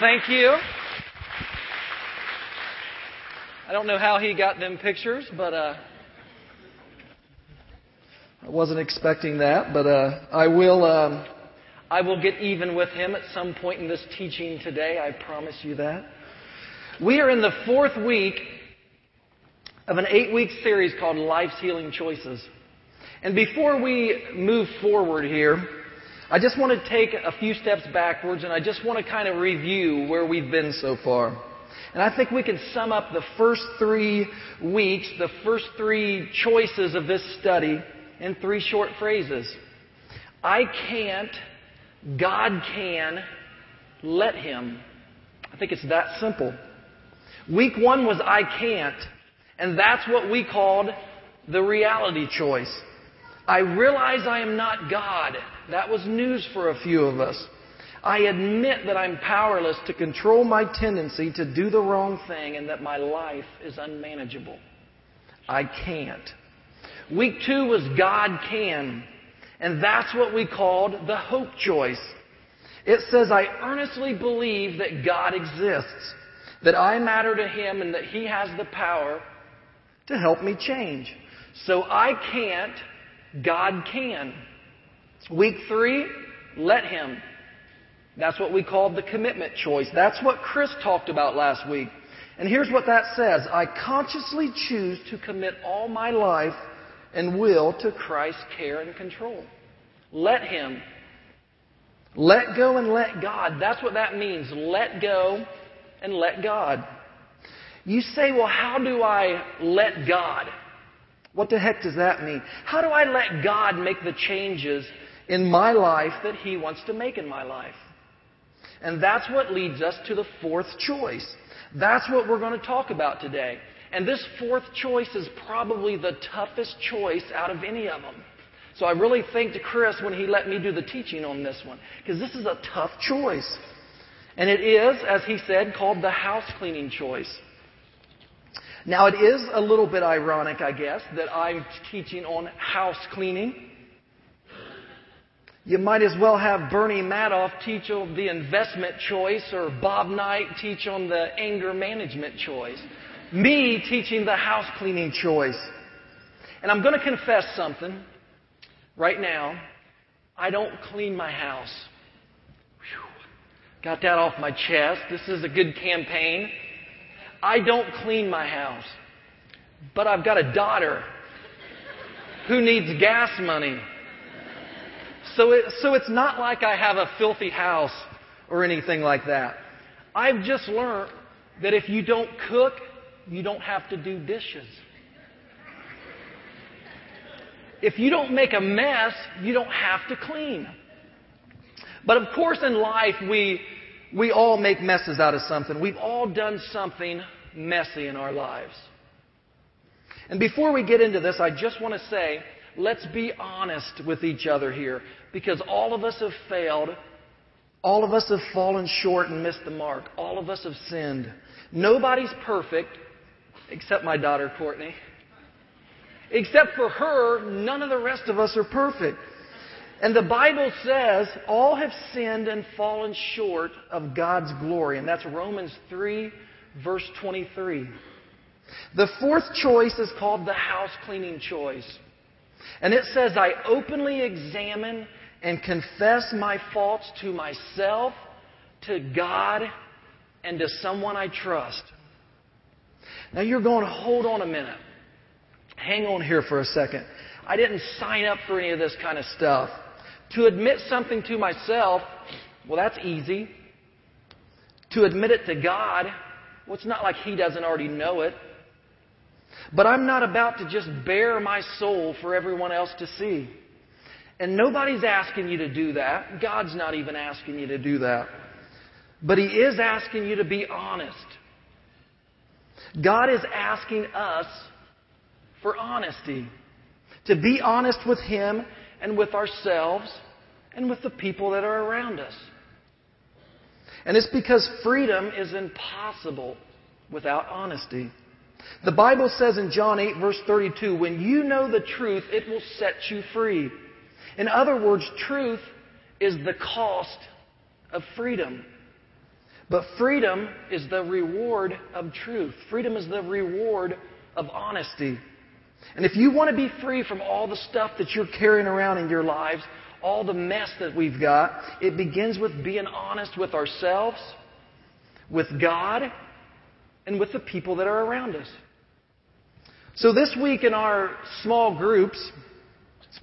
Thank you. I don't know how he got them pictures, but uh, I wasn't expecting that. But uh, I will. Um, I will get even with him at some point in this teaching today. I promise you that. We are in the fourth week of an eight-week series called Life's Healing Choices. And before we move forward here, I just want to take a few steps backwards and I just want to kind of review where we've been so far. And I think we can sum up the first three weeks, the first three choices of this study in three short phrases. I can't, God can, let Him. I think it's that simple. Week one was I can't, and that's what we called the reality choice. I realize I am not God. That was news for a few of us. I admit that I'm powerless to control my tendency to do the wrong thing and that my life is unmanageable. I can't. Week two was God can. And that's what we called the hope choice. It says, I earnestly believe that God exists, that I matter to Him, and that He has the power to help me change. So I can't, God can. Week three, let Him. That's what we called the commitment choice. That's what Chris talked about last week. And here's what that says I consciously choose to commit all my life and will to Christ's care and control. Let Him. Let go and let God. That's what that means. Let go and let God. You say, well, how do I let God? What the heck does that mean? How do I let God make the changes in my life that He wants to make in my life? And that's what leads us to the fourth choice. That's what we're going to talk about today. And this fourth choice is probably the toughest choice out of any of them. So I really thanked Chris when he let me do the teaching on this one, because this is a tough choice. And it is, as he said, called the house cleaning choice. Now, it is a little bit ironic, I guess, that I'm teaching on house cleaning. You might as well have Bernie Madoff teach on the investment choice or Bob Knight teach on the anger management choice. Me teaching the house cleaning choice. And I'm going to confess something right now. I don't clean my house. Whew. Got that off my chest. This is a good campaign. I don't clean my house. But I've got a daughter who needs gas money. So, it, so it's not like I have a filthy house or anything like that. I've just learned that if you don't cook, you don't have to do dishes. If you don't make a mess, you don't have to clean. But of course, in life, we, we all make messes out of something. We've all done something messy in our lives. And before we get into this, I just want to say, let's be honest with each other here because all of us have failed. All of us have fallen short and missed the mark. All of us have sinned. Nobody's perfect except my daughter, Courtney. Except for her, none of the rest of us are perfect. And the Bible says all have sinned and fallen short of God's glory. And that's Romans 3, verse 23. The fourth choice is called the house cleaning choice. And it says, I openly examine and confess my faults to myself, to God, and to someone I trust. Now you're going, hold on a minute. Hang on here for a second. I didn't sign up for any of this kind of stuff. To admit something to myself, well, that's easy. To admit it to God, well, it's not like He doesn't already know it. But I'm not about to just bare my soul for everyone else to see. And nobody's asking you to do that. God's not even asking you to do that. But He is asking you to be honest. God is asking us for honesty. To be honest with Him and with ourselves and with the people that are around us. And it's because freedom is impossible without honesty. The Bible says in John 8, verse 32, when you know the truth, it will set you free. In other words, truth is the cost of freedom. But freedom is the reward of truth. Freedom is the reward of honesty. And if you want to be free from all the stuff that you're carrying around in your lives, all the mess that we've got, it begins with being honest with ourselves, with God, and with the people that are around us. So this week in our small groups,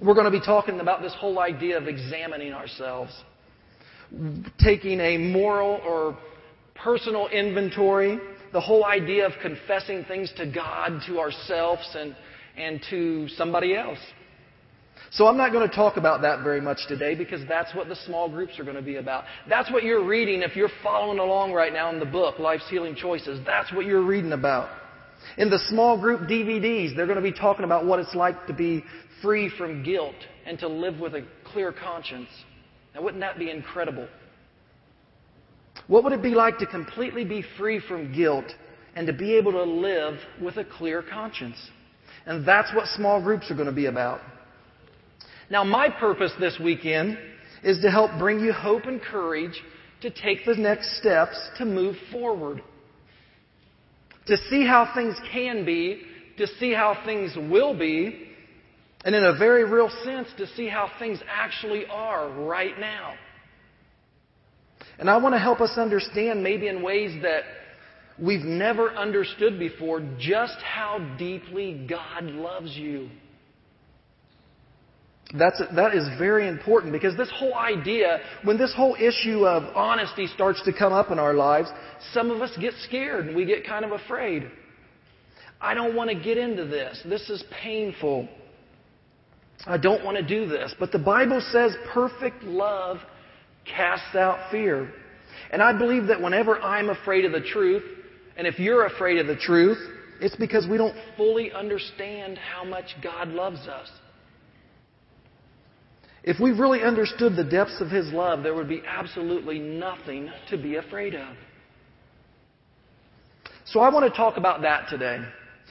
we're going to be talking about this whole idea of examining ourselves, taking a moral or personal inventory, the whole idea of confessing things to God, to ourselves, and, and to somebody else. So I'm not going to talk about that very much today because that's what the small groups are going to be about. That's what you're reading if you're following along right now in the book, Life's Healing Choices. That's what you're reading about. In the small group DVDs, they're going to be talking about what it's like to be free from guilt and to live with a clear conscience. Now, wouldn't that be incredible? What would it be like to completely be free from guilt and to be able to live with a clear conscience? And that's what small groups are going to be about. Now, my purpose this weekend is to help bring you hope and courage to take the next steps to move forward. To see how things can be, to see how things will be, and in a very real sense, to see how things actually are right now. And I want to help us understand, maybe in ways that we've never understood before, just how deeply God loves you. That's, that is very important because this whole idea, when this whole issue of honesty starts to come up in our lives, some of us get scared and we get kind of afraid. I don't want to get into this. This is painful. I don't want to do this. But the Bible says perfect love casts out fear. And I believe that whenever I'm afraid of the truth, and if you're afraid of the truth, it's because we don't fully understand how much God loves us. If we really understood the depths of His love, there would be absolutely nothing to be afraid of. So I want to talk about that today.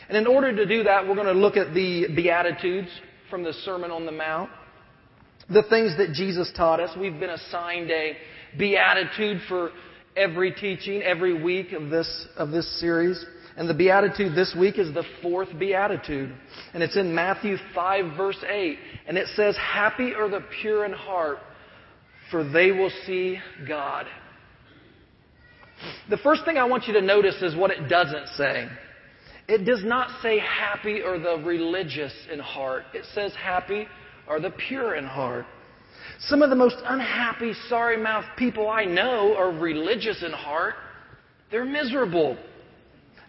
And in order to do that, we're going to look at the Beatitudes from the Sermon on the Mount the things that Jesus taught us. We've been assigned a beatitude for every teaching, every week of this, of this series. And the beatitude this week is the fourth beatitude. And it's in Matthew 5 verse 8. And it says, Happy are the pure in heart, for they will see God. The first thing I want you to notice is what it doesn't say. It does not say happy are the religious in heart. It says happy are the pure in heart. Some of the most unhappy, sorry mouthed people I know are religious in heart. They're miserable.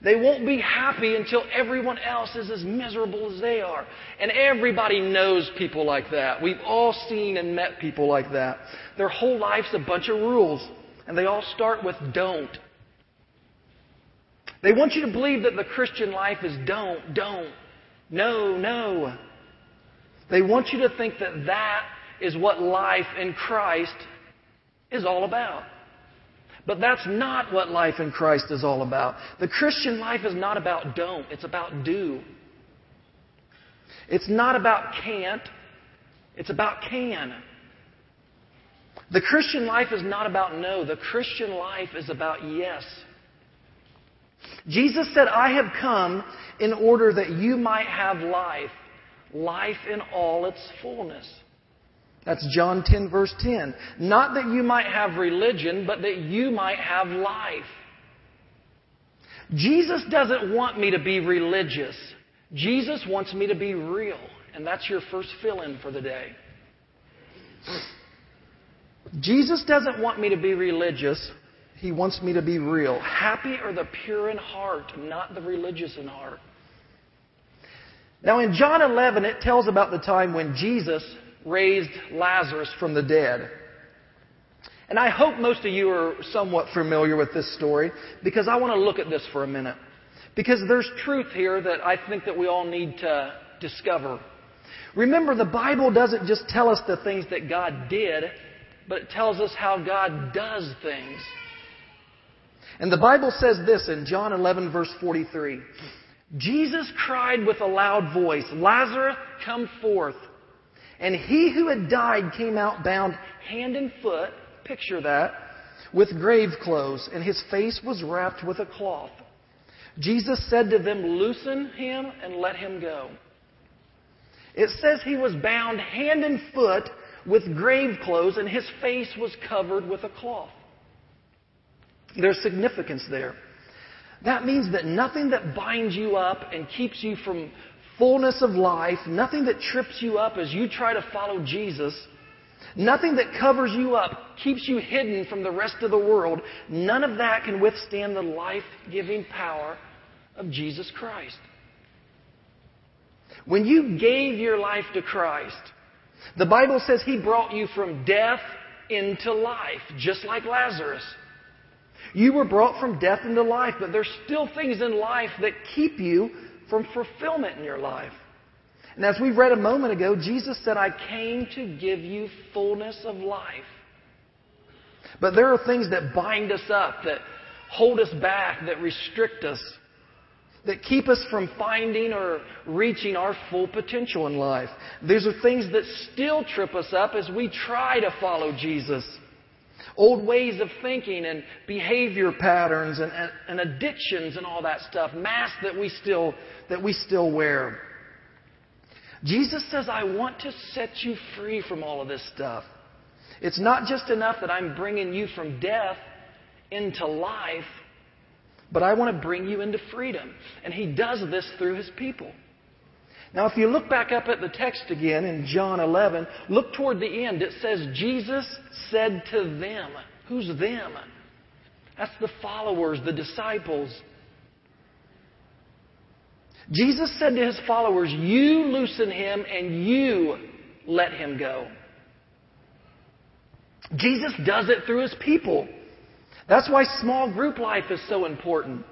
They won't be happy until everyone else is as miserable as they are. And everybody knows people like that. We've all seen and met people like that. Their whole life's a bunch of rules, and they all start with don't. They want you to believe that the Christian life is don't, don't, no, no. They want you to think that that is what life in Christ is all about. But that's not what life in Christ is all about. The Christian life is not about don't, it's about do. It's not about can't, it's about can. The Christian life is not about no, the Christian life is about yes. Jesus said, I have come in order that you might have life life in all its fullness. That's John 10, verse 10. Not that you might have religion, but that you might have life. Jesus doesn't want me to be religious. Jesus wants me to be real. And that's your first fill in for the day. Jesus doesn't want me to be religious. He wants me to be real. Happy are the pure in heart, not the religious in heart. Now, in John 11, it tells about the time when Jesus raised Lazarus from the dead. And I hope most of you are somewhat familiar with this story because I want to look at this for a minute. Because there's truth here that I think that we all need to discover. Remember, the Bible doesn't just tell us the things that God did, but it tells us how God does things. And the Bible says this in John 11, verse 43. Jesus cried with a loud voice, Lazarus, come forth. And he who had died came out bound hand and foot, picture that, with grave clothes, and his face was wrapped with a cloth. Jesus said to them, Loosen him and let him go. It says he was bound hand and foot with grave clothes, and his face was covered with a cloth. There's significance there. That means that nothing that binds you up and keeps you from fullness of life, nothing that trips you up as you try to follow Jesus, nothing that covers you up, keeps you hidden from the rest of the world, none of that can withstand the life giving power of Jesus Christ. When you gave your life to Christ, the Bible says He brought you from death into life, just like Lazarus. You were brought from death into life, but there's still things in life that keep you from fulfillment in your life. And as we read a moment ago, Jesus said, I came to give you fullness of life. But there are things that bind us up, that hold us back, that restrict us, that keep us from finding or reaching our full potential in life. These are things that still trip us up as we try to follow Jesus. Old ways of thinking and behavior patterns and, and, and addictions and all that stuff, masks that we still that we still wear. Jesus says, I want to set you free from all of this stuff. It's not just enough that I'm bringing you from death into life, but I want to bring you into freedom. And He does this through His people. Now, if you look back up at the text again in John 11, look toward the end. It says, Jesus said to them. Who's them? That's the followers, the disciples. Jesus said to his followers, You loosen him and you let him go. Jesus does it through his people. That's why small group life is so important.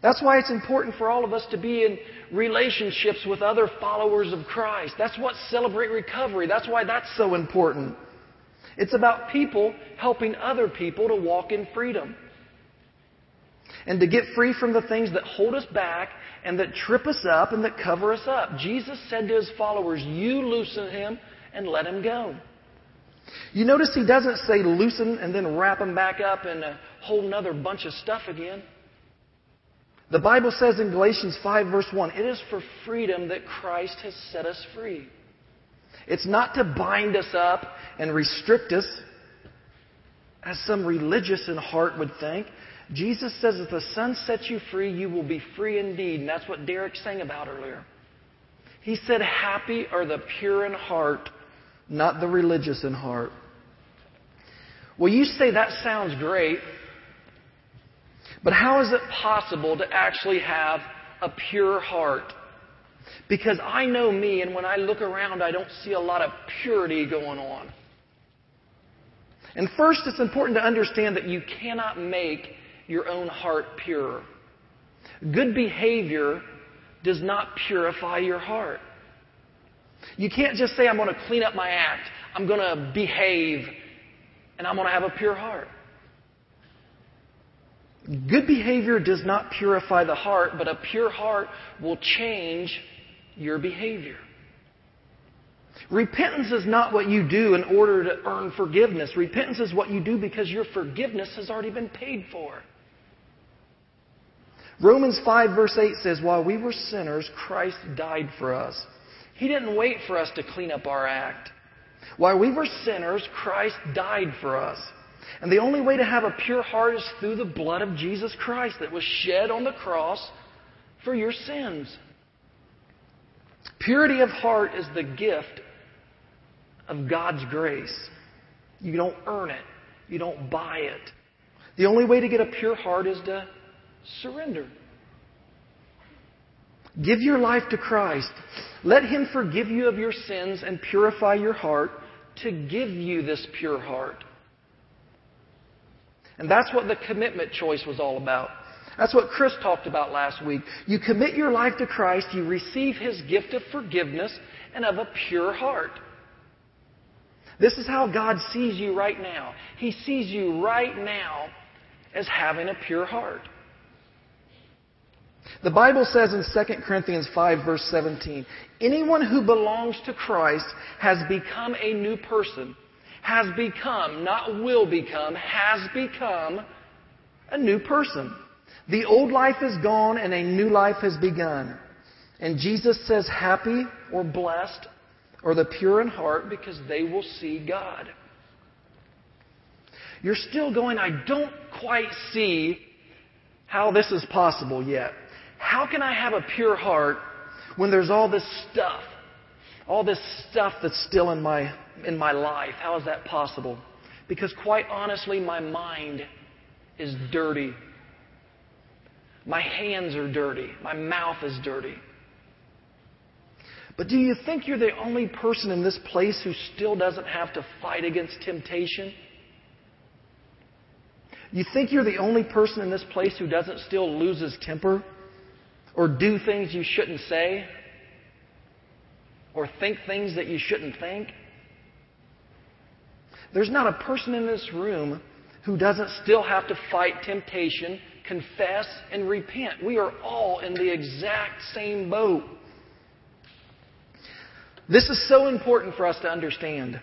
That's why it's important for all of us to be in relationships with other followers of Christ. That's what Celebrate Recovery, that's why that's so important. It's about people helping other people to walk in freedom. And to get free from the things that hold us back and that trip us up and that cover us up. Jesus said to his followers, You loosen him and let him go. You notice he doesn't say loosen and then wrap him back up in a whole other bunch of stuff again. The Bible says in Galatians 5, verse 1, it is for freedom that Christ has set us free. It's not to bind us up and restrict us, as some religious in heart would think. Jesus says, if the Son sets you free, you will be free indeed. And that's what Derek sang about earlier. He said, Happy are the pure in heart, not the religious in heart. Well, you say that sounds great. But how is it possible to actually have a pure heart? Because I know me, and when I look around, I don't see a lot of purity going on. And first, it's important to understand that you cannot make your own heart pure. Good behavior does not purify your heart. You can't just say, I'm going to clean up my act, I'm going to behave, and I'm going to have a pure heart. Good behavior does not purify the heart, but a pure heart will change your behavior. Repentance is not what you do in order to earn forgiveness. Repentance is what you do because your forgiveness has already been paid for. Romans 5 verse 8 says, While we were sinners, Christ died for us. He didn't wait for us to clean up our act. While we were sinners, Christ died for us. And the only way to have a pure heart is through the blood of Jesus Christ that was shed on the cross for your sins. Purity of heart is the gift of God's grace. You don't earn it, you don't buy it. The only way to get a pure heart is to surrender. Give your life to Christ. Let Him forgive you of your sins and purify your heart to give you this pure heart. And that's what the commitment choice was all about. That's what Chris talked about last week. You commit your life to Christ, you receive His gift of forgiveness and of a pure heart. This is how God sees you right now. He sees you right now as having a pure heart. The Bible says in 2 Corinthians 5 verse 17, anyone who belongs to Christ has become a new person has become, not will become, has become a new person. The old life is gone and a new life has begun. And Jesus says, happy or blessed are the pure in heart because they will see God. You're still going, I don't quite see how this is possible yet. How can I have a pure heart when there's all this stuff? All this stuff that's still in my, in my life. How is that possible? Because quite honestly, my mind is dirty. My hands are dirty. My mouth is dirty. But do you think you're the only person in this place who still doesn't have to fight against temptation? You think you're the only person in this place who doesn't still lose his temper? Or do things you shouldn't say? Or think things that you shouldn't think? There's not a person in this room who doesn't still have to fight temptation, confess, and repent. We are all in the exact same boat. This is so important for us to understand.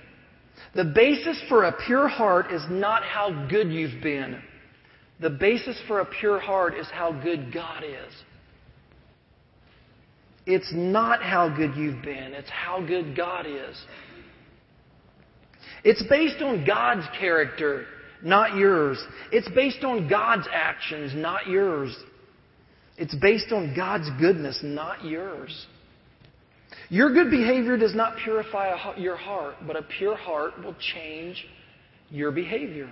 The basis for a pure heart is not how good you've been. The basis for a pure heart is how good God is. It's not how good you've been, it's how good God is. It's based on God's character, not yours. It's based on God's actions, not yours. It's based on God's goodness, not yours. Your good behavior does not purify your heart, but a pure heart will change your behavior.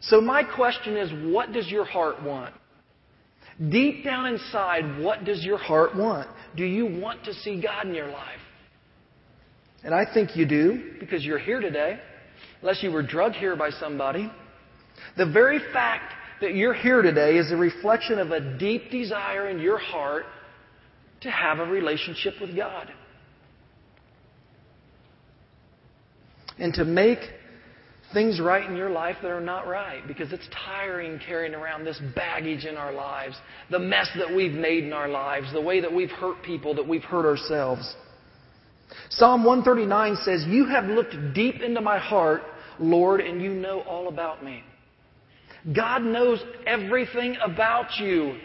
So, my question is what does your heart want? Deep down inside, what does your heart want? Do you want to see God in your life? And I think you do because you're here today, unless you were drugged here by somebody. The very fact that you're here today is a reflection of a deep desire in your heart to have a relationship with God. And to make things right in your life that are not right because it's tiring carrying around this baggage in our lives, the mess that we've made in our lives, the way that we've hurt people, that we've hurt ourselves. Psalm 139 says, You have looked deep into my heart, Lord, and you know all about me. God knows everything about you.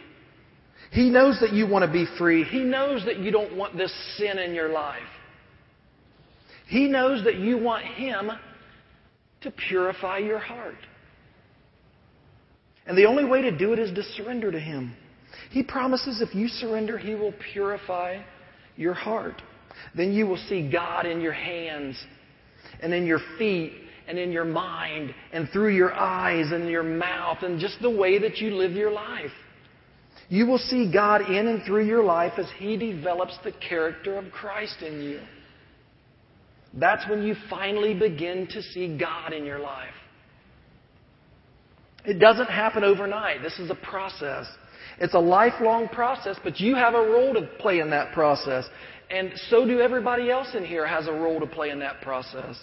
He knows that you want to be free. He knows that you don't want this sin in your life. He knows that you want Him to purify your heart. And the only way to do it is to surrender to Him. He promises if you surrender, He will purify your heart. Then you will see God in your hands and in your feet and in your mind and through your eyes and your mouth and just the way that you live your life. You will see God in and through your life as He develops the character of Christ in you. That's when you finally begin to see God in your life. It doesn't happen overnight. This is a process. It's a lifelong process, but you have a role to play in that process. And so do everybody else in here has a role to play in that process.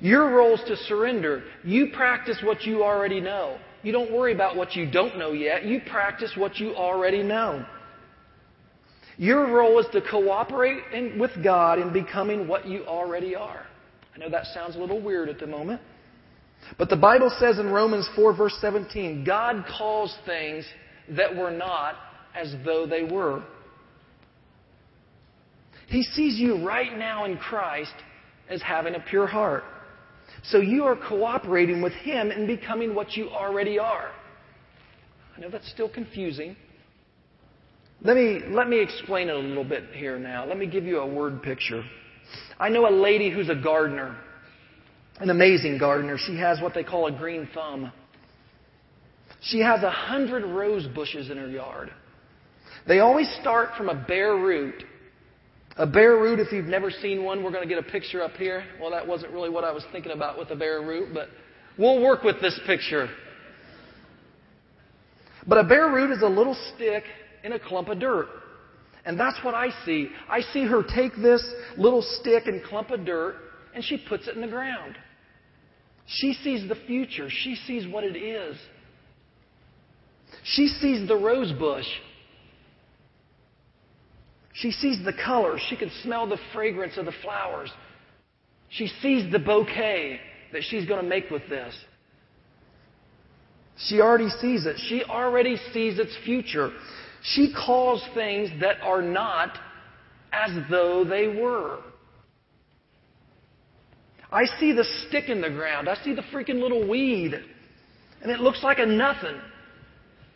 Your role is to surrender. You practice what you already know. You don't worry about what you don't know yet. You practice what you already know. Your role is to cooperate in, with God in becoming what you already are. I know that sounds a little weird at the moment. But the Bible says in Romans 4, verse 17, God calls things that were not as though they were. He sees you right now in Christ as having a pure heart. So you are cooperating with Him in becoming what you already are. I know that's still confusing. Let me, let me explain it a little bit here now. Let me give you a word picture. I know a lady who's a gardener, an amazing gardener. She has what they call a green thumb. She has a hundred rose bushes in her yard. They always start from a bare root a bare root, if you've never seen one, we're going to get a picture up here. Well, that wasn't really what I was thinking about with a bare root, but we'll work with this picture. But a bare root is a little stick in a clump of dirt. And that's what I see. I see her take this little stick and clump of dirt and she puts it in the ground. She sees the future. She sees what it is. She sees the rose bush. She sees the colors. She can smell the fragrance of the flowers. She sees the bouquet that she's going to make with this. She already sees it. She already sees its future. She calls things that are not as though they were. I see the stick in the ground. I see the freaking little weed. And it looks like a nothing.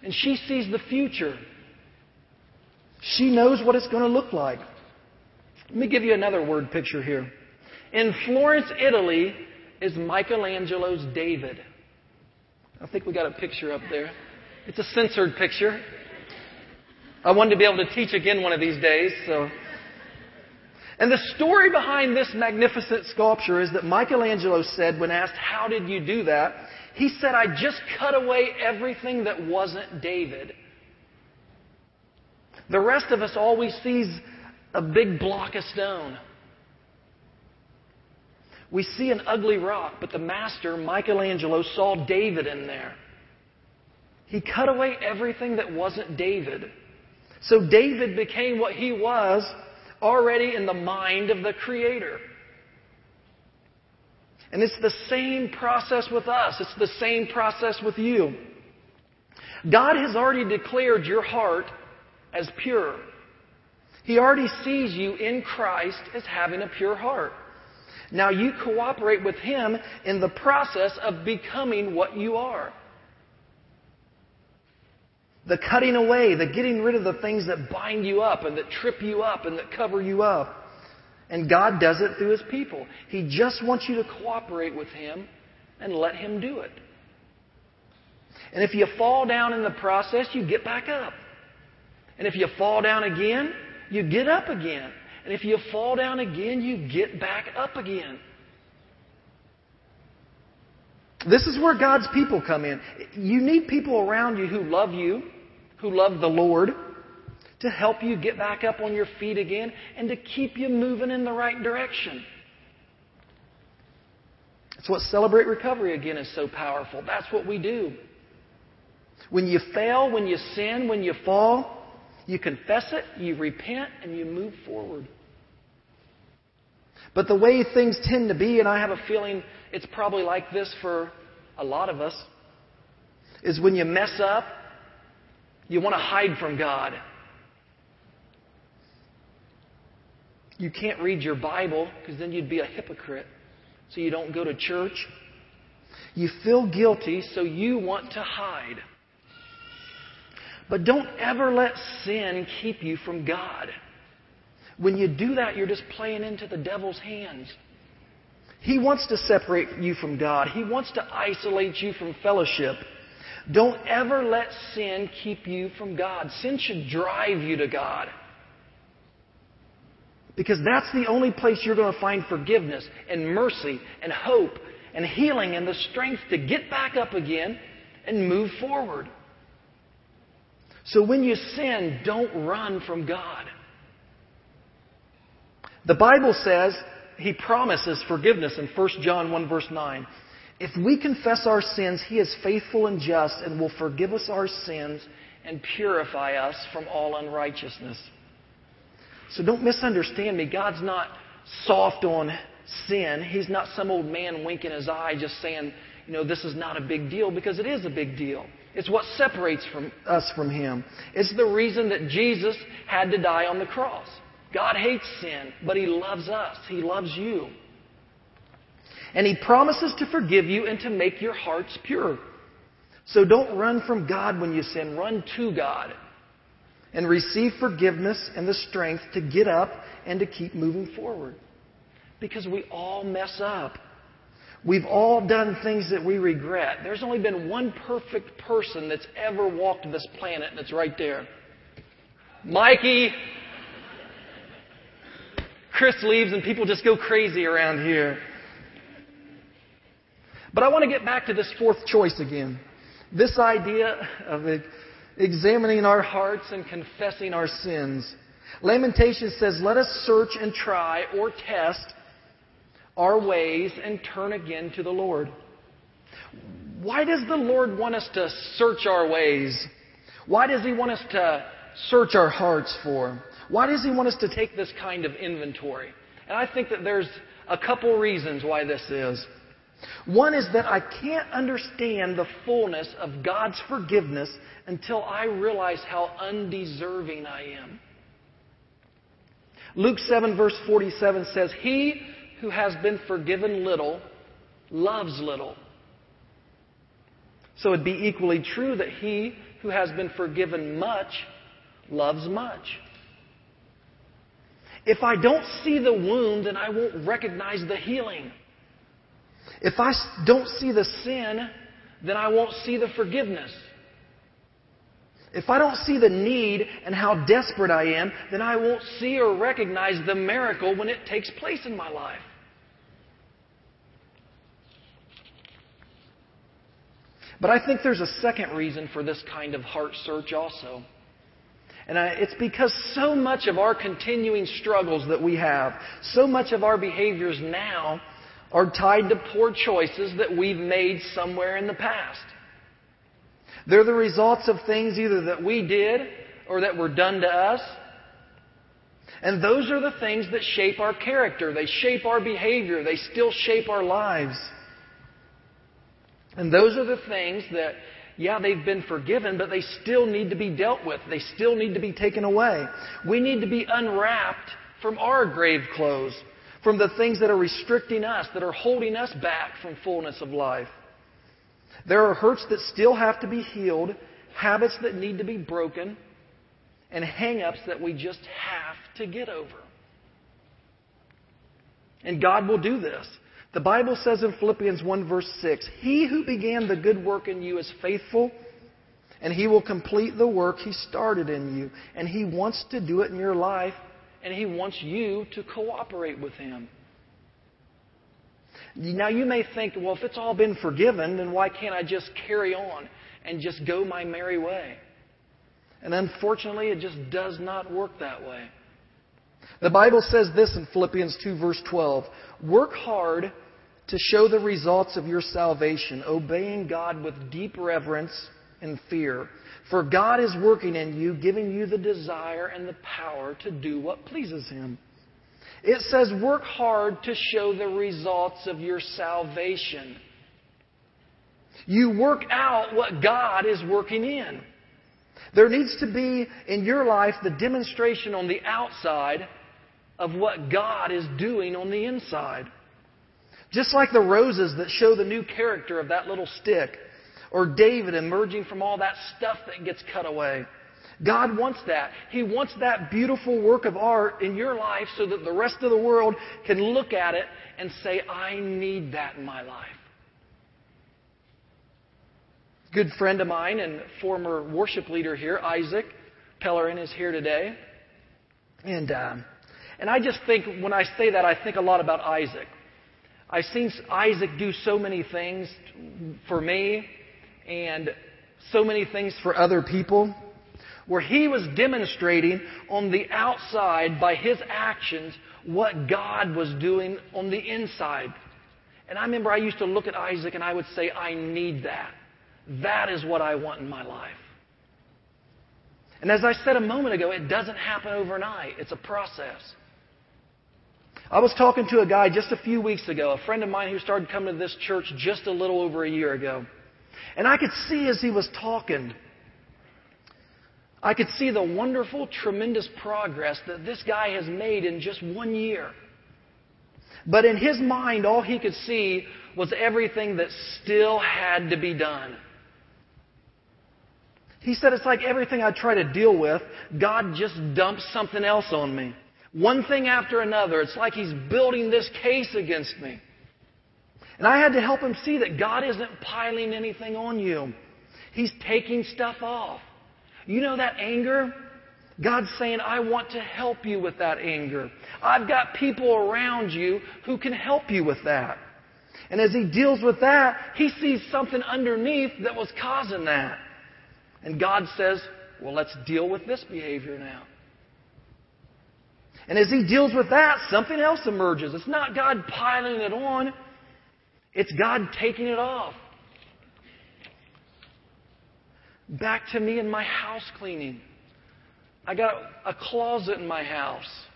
And she sees the future. She knows what it's going to look like. Let me give you another word picture here. In Florence, Italy, is Michelangelo's David. I think we got a picture up there. It's a censored picture. I wanted to be able to teach again one of these days, so. And the story behind this magnificent sculpture is that Michelangelo said, when asked, How did you do that? He said, I just cut away everything that wasn't David. The rest of us always sees a big block of stone. We see an ugly rock, but the master, Michelangelo, saw David in there. He cut away everything that wasn't David. So David became what he was already in the mind of the Creator. And it's the same process with us. It's the same process with you. God has already declared your heart as pure. He already sees you in Christ as having a pure heart. Now you cooperate with Him in the process of becoming what you are. The cutting away, the getting rid of the things that bind you up and that trip you up and that cover you up. And God does it through His people. He just wants you to cooperate with Him and let Him do it. And if you fall down in the process, you get back up. And if you fall down again, you get up again. And if you fall down again, you get back up again. This is where God's people come in. You need people around you who love you, who love the Lord, to help you get back up on your feet again and to keep you moving in the right direction. That's what Celebrate Recovery again is so powerful. That's what we do. When you fail, when you sin, when you fall, you confess it, you repent, and you move forward. But the way things tend to be, and I have a feeling it's probably like this for a lot of us, is when you mess up, you want to hide from God. You can't read your Bible because then you'd be a hypocrite. So you don't go to church. You feel guilty, so you want to hide. But don't ever let sin keep you from God. When you do that, you're just playing into the devil's hands. He wants to separate you from God. He wants to isolate you from fellowship. Don't ever let sin keep you from God. Sin should drive you to God. Because that's the only place you're going to find forgiveness and mercy and hope and healing and the strength to get back up again and move forward. So when you sin, don't run from God. The Bible says He promises forgiveness in 1 John 1 verse 9. If we confess our sins, He is faithful and just and will forgive us our sins and purify us from all unrighteousness. So don't misunderstand me. God's not soft on sin. He's not some old man winking his eye just saying, you know, this is not a big deal because it is a big deal. It's what separates from us from Him. It's the reason that Jesus had to die on the cross. God hates sin, but He loves us. He loves you. And He promises to forgive you and to make your hearts pure. So don't run from God when you sin. Run to God. And receive forgiveness and the strength to get up and to keep moving forward. Because we all mess up. We've all done things that we regret. There's only been one perfect person that's ever walked this planet, and it's right there. Mikey, Chris leaves and people just go crazy around here. But I want to get back to this fourth choice again. This idea of examining our hearts and confessing our sins. Lamentation says, Let us search and try or test our ways and turn again to the Lord. Why does the Lord want us to search our ways? Why does He want us to search our hearts for? Why does He want us to take this kind of inventory? And I think that there's a couple reasons why this is. One is that I can't understand the fullness of God's forgiveness until I realize how undeserving I am. Luke 7, verse 47 says, He who has been forgiven little loves little. So it'd be equally true that he who has been forgiven much loves much. If I don't see the wound, then I won't recognize the healing. If I don't see the sin, then I won't see the forgiveness. If I don't see the need and how desperate I am, then I won't see or recognize the miracle when it takes place in my life. But I think there's a second reason for this kind of heart search also. And I, it's because so much of our continuing struggles that we have, so much of our behaviors now are tied to poor choices that we've made somewhere in the past. They're the results of things either that we did or that were done to us. And those are the things that shape our character. They shape our behavior. They still shape our lives. And those are the things that, yeah, they've been forgiven, but they still need to be dealt with. They still need to be taken away. We need to be unwrapped from our grave clothes, from the things that are restricting us, that are holding us back from fullness of life. There are hurts that still have to be healed, habits that need to be broken, and hang ups that we just have to get over. And God will do this. The Bible says in Philippians 1 verse 6, He who began the good work in you is faithful, and He will complete the work He started in you. And He wants to do it in your life, and He wants you to cooperate with Him. Now you may think, well, if it's all been forgiven, then why can't I just carry on and just go my merry way? And unfortunately, it just does not work that way. The Bible says this in Philippians 2, verse 12 Work hard to show the results of your salvation, obeying God with deep reverence and fear. For God is working in you, giving you the desire and the power to do what pleases Him. It says, work hard to show the results of your salvation. You work out what God is working in. There needs to be in your life the demonstration on the outside of what God is doing on the inside. Just like the roses that show the new character of that little stick, or David emerging from all that stuff that gets cut away. God wants that. He wants that beautiful work of art in your life so that the rest of the world can look at it and say, I need that in my life. Good friend of mine and former worship leader here, Isaac Pellerin, is here today. And um, and I just think, when I say that, I think a lot about Isaac. I've seen Isaac do so many things for me and so many things for other people where he was demonstrating on the outside by his actions what God was doing on the inside. And I remember I used to look at Isaac and I would say, I need that. That is what I want in my life. And as I said a moment ago, it doesn't happen overnight. It's a process. I was talking to a guy just a few weeks ago, a friend of mine who started coming to this church just a little over a year ago. And I could see as he was talking, I could see the wonderful, tremendous progress that this guy has made in just one year. But in his mind, all he could see was everything that still had to be done. He said, It's like everything I try to deal with, God just dumps something else on me. One thing after another. It's like he's building this case against me. And I had to help him see that God isn't piling anything on you. He's taking stuff off. You know that anger? God's saying, I want to help you with that anger. I've got people around you who can help you with that. And as he deals with that, he sees something underneath that was causing that. And God says, well, let's deal with this behavior now. And as he deals with that, something else emerges. It's not God piling it on, it's God taking it off. Back to me and my house cleaning. I got a closet in my house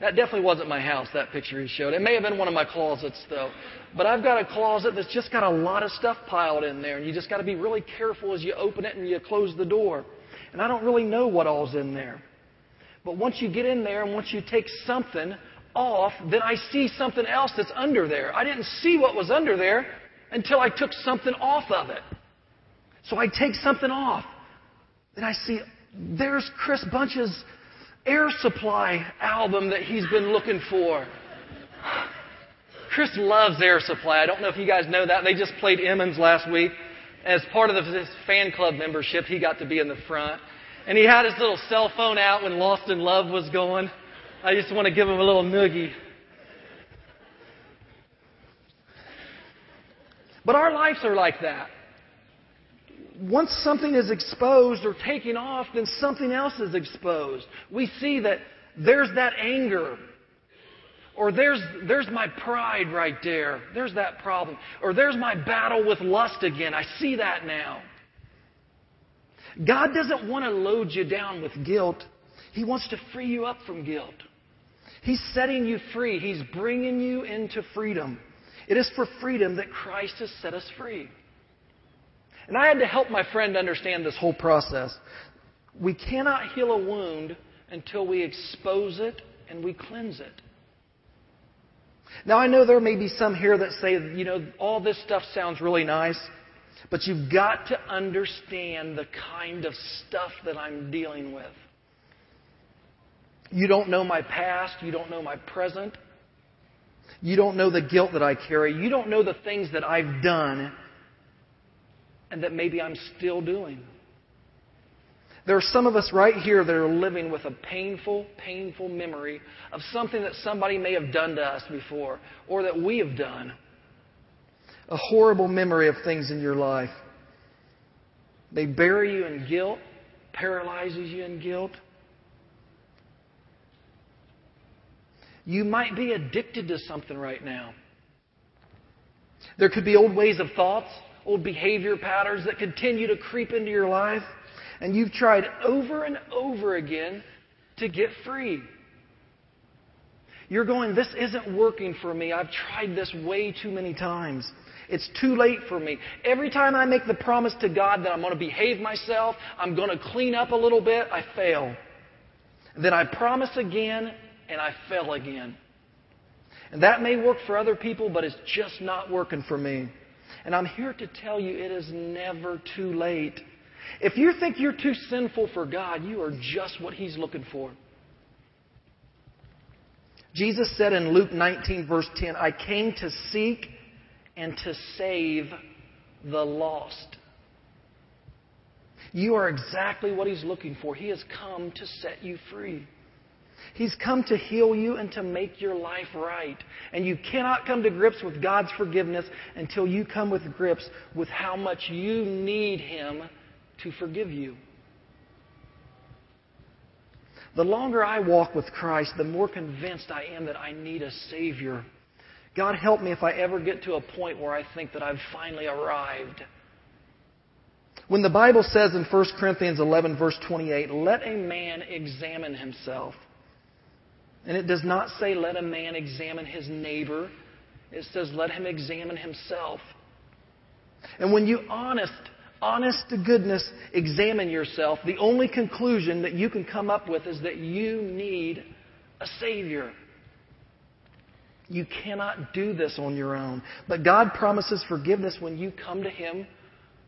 That definitely wasn't my house, that picture he showed. It may have been one of my closets, though. But I've got a closet that's just got a lot of stuff piled in there, and you just got to be really careful as you open it and you close the door. And I don't really know what all's in there. But once you get in there and once you take something off, then I see something else that's under there. I didn't see what was under there until I took something off of it. So I take something off. Then I see there's Chris Bunch's Air Supply album that he's been looking for. Chris loves Air Supply. I don't know if you guys know that. They just played Emmons last week. As part of his fan club membership, he got to be in the front. And he had his little cell phone out when Lost in Love was going. I just want to give him a little noogie. But our lives are like that. Once something is exposed or taken off, then something else is exposed. We see that there's that anger. Or there's, there's my pride right there. There's that problem. Or there's my battle with lust again. I see that now. God doesn't want to load you down with guilt. He wants to free you up from guilt. He's setting you free. He's bringing you into freedom. It is for freedom that Christ has set us free. And I had to help my friend understand this whole process. We cannot heal a wound until we expose it and we cleanse it. Now, I know there may be some here that say, you know, all this stuff sounds really nice. But you've got to understand the kind of stuff that I'm dealing with. You don't know my past. You don't know my present. You don't know the guilt that I carry. You don't know the things that I've done and that maybe I'm still doing. There are some of us right here that are living with a painful, painful memory of something that somebody may have done to us before or that we have done a horrible memory of things in your life. They bury you in guilt, paralyzes you in guilt. You might be addicted to something right now. There could be old ways of thoughts, old behavior patterns that continue to creep into your life, and you've tried over and over again to get free. You're going, This isn't working for me. I've tried this way too many times. It's too late for me. Every time I make the promise to God that I'm going to behave myself, I'm going to clean up a little bit, I fail. Then I promise again, and I fell again. And that may work for other people, but it's just not working for me. And I'm here to tell you it is never too late. If you think you're too sinful for God, you are just what He's looking for. Jesus said in Luke 19, verse 10, I came to seek and to save the lost. You are exactly what He's looking for. He has come to set you free. He's come to heal you and to make your life right. And you cannot come to grips with God's forgiveness until you come with grips with how much you need Him to forgive you. The longer I walk with Christ, the more convinced I am that I need a Savior. God help me if I ever get to a point where I think that I've finally arrived. When the Bible says in 1 Corinthians 11, verse 28, let a man examine himself. And it does not say, let a man examine his neighbor. It says, let him examine himself. And when you honest, honest to goodness examine yourself, the only conclusion that you can come up with is that you need a Savior. You cannot do this on your own. But God promises forgiveness when you come to Him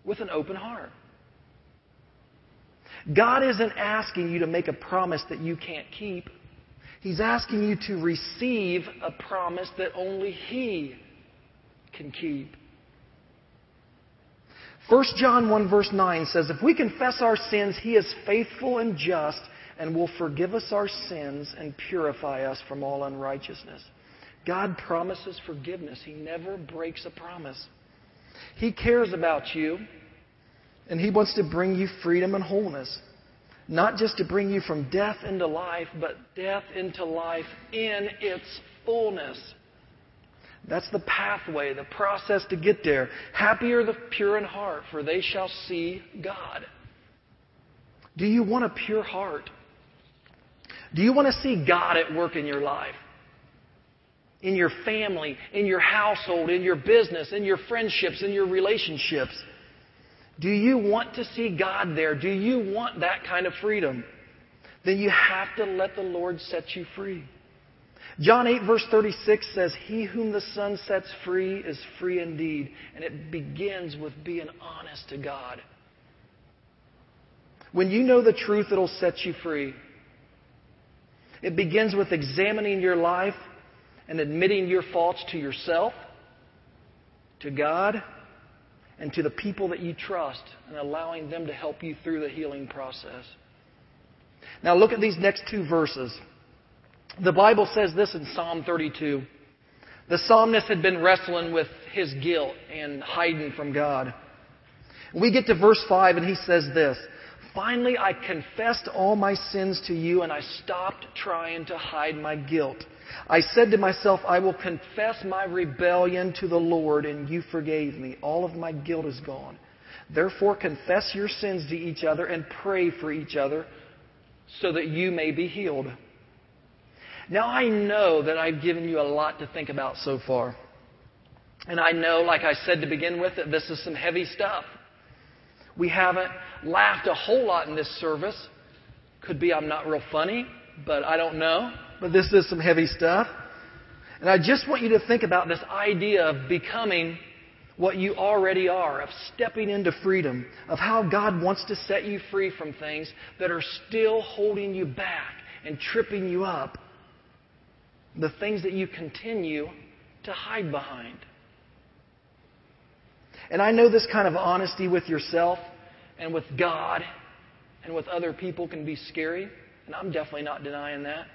with an open heart. God isn't asking you to make a promise that you can't keep. He's asking you to receive a promise that only He can keep. 1 John 1 verse 9 says, If we confess our sins, He is faithful and just and will forgive us our sins and purify us from all unrighteousness. God promises forgiveness. He never breaks a promise. He cares about you, and He wants to bring you freedom and wholeness. Not just to bring you from death into life, but death into life in its fullness. That's the pathway, the process to get there. Happy are the pure in heart, for they shall see God. Do you want a pure heart? Do you want to see God at work in your life? In your family, in your household, in your business, in your friendships, in your relationships? Do you want to see God there? Do you want that kind of freedom? Then you have to let the Lord set you free. John 8, verse 36 says, He whom the Son sets free is free indeed. And it begins with being honest to God. When you know the truth, it'll set you free. It begins with examining your life and admitting your faults to yourself, to God, and to the people that you trust, and allowing them to help you through the healing process. Now, look at these next two verses. The Bible says this in Psalm 32. The psalmist had been wrestling with his guilt and hiding from God. We get to verse 5 and he says this Finally, I confessed all my sins to you and I stopped trying to hide my guilt. I said to myself, I will confess my rebellion to the Lord and you forgave me. All of my guilt is gone. Therefore, confess your sins to each other and pray for each other so that you may be healed. Now, I know that I've given you a lot to think about so far. And I know, like I said to begin with, that this is some heavy stuff. We haven't laughed a whole lot in this service. Could be I'm not real funny, but I don't know. But this is some heavy stuff. And I just want you to think about this idea of becoming what you already are, of stepping into freedom, of how God wants to set you free from things that are still holding you back and tripping you up the things that you continue to hide behind. And I know this kind of honesty with yourself and with God and with other people can be scary, and I'm definitely not denying that.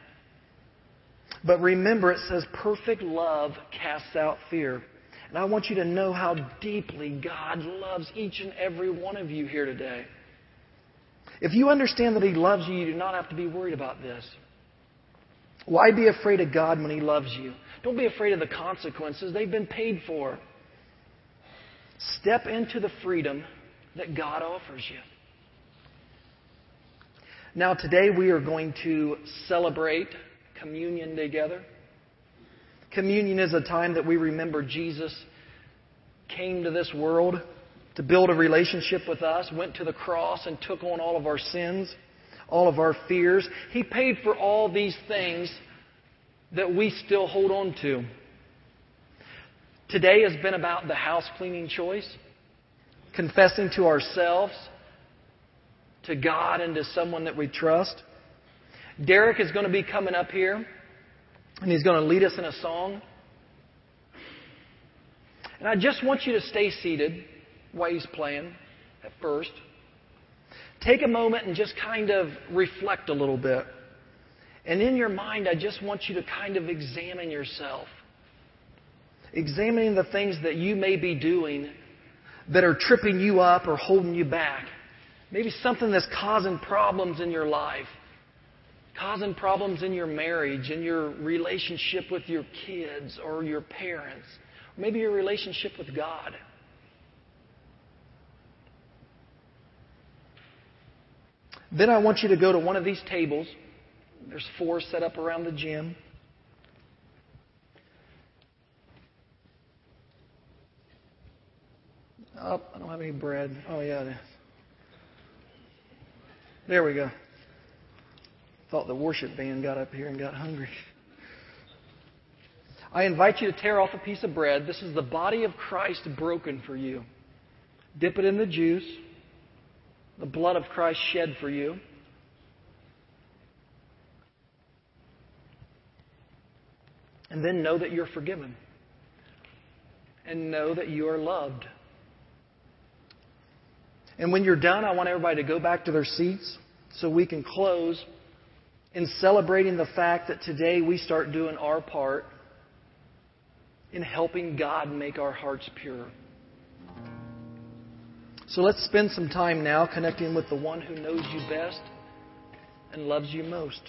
But remember, it says perfect love casts out fear. And I want you to know how deeply God loves each and every one of you here today. If you understand that He loves you, you do not have to be worried about this. Why be afraid of God when He loves you? Don't be afraid of the consequences. They've been paid for. Step into the freedom that God offers you. Now, today we are going to celebrate communion together. Communion is a time that we remember Jesus came to this world to build a relationship with us, went to the cross and took on all of our sins all of our fears. He paid for all these things that we still hold on to. Today has been about the house cleaning choice, confessing to ourselves, to God, and to someone that we trust. Derek is going to be coming up here, and he's going to lead us in a song. And I just want you to stay seated while he's playing at first take a moment and just kind of reflect a little bit. And in your mind, I just want you to kind of examine yourself. Examining the things that you may be doing that are tripping you up or holding you back. Maybe something that's causing problems in your life, causing problems in your marriage, in your relationship with your kids or your parents, maybe your relationship with God. Then I want you to go to one of these tables. There's four set up around the gym. Oh, I don't have any bread. Oh, yeah. There we go. Thought the worship band got up here and got hungry. I invite you to tear off a piece of bread. This is the body of Christ broken for you. Dip it in the juice the blood of Christ shed for you. And then know that you're forgiven. And know that you are loved. And when you're done, I want everybody to go back to their seats so we can close in celebrating the fact that today we start doing our part in helping God make our hearts pure. So let's spend some time now connecting with the one who knows you best and loves you most.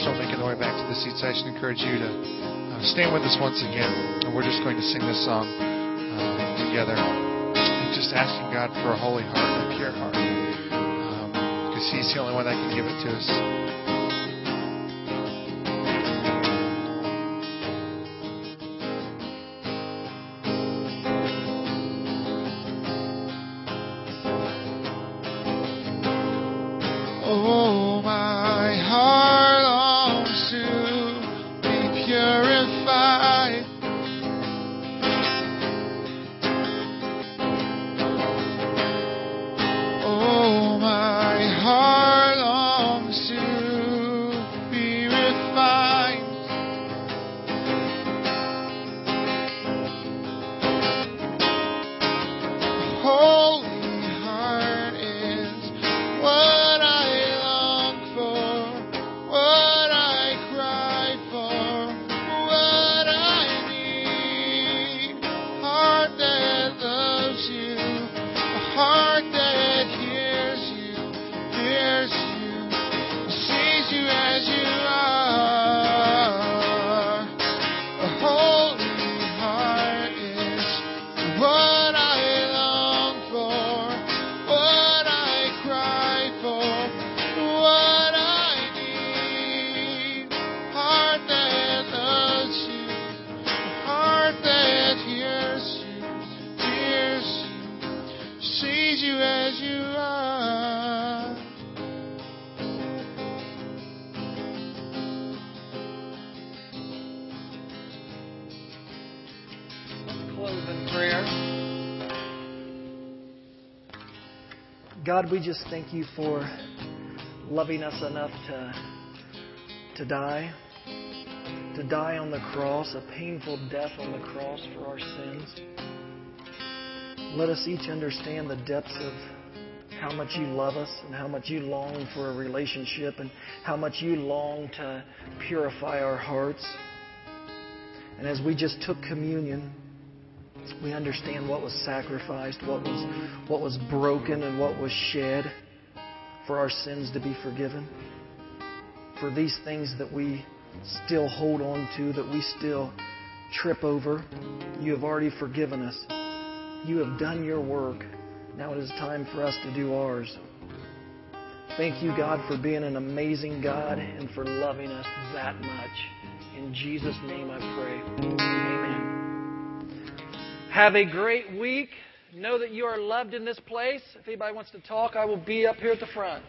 still making their way back to the seats, I just encourage you to uh, stand with us once again. And we're just going to sing this song uh, together. And just asking God for a holy heart, a pure heart. Because um, He's the only one that can give it to us. God, we just thank you for loving us enough to, to die, to die on the cross, a painful death on the cross for our sins. Let us each understand the depths of how much you love us and how much you long for a relationship and how much you long to purify our hearts. And as we just took communion, we understand what was sacrificed, what was, what was broken, and what was shed for our sins to be forgiven. For these things that we still hold on to, that we still trip over, you have already forgiven us. You have done your work. Now it is time for us to do ours. Thank you, God, for being an amazing God and for loving us that much. In Jesus' name I pray. Amen. Have a great week. Know that you are loved in this place. If anybody wants to talk, I will be up here at the front.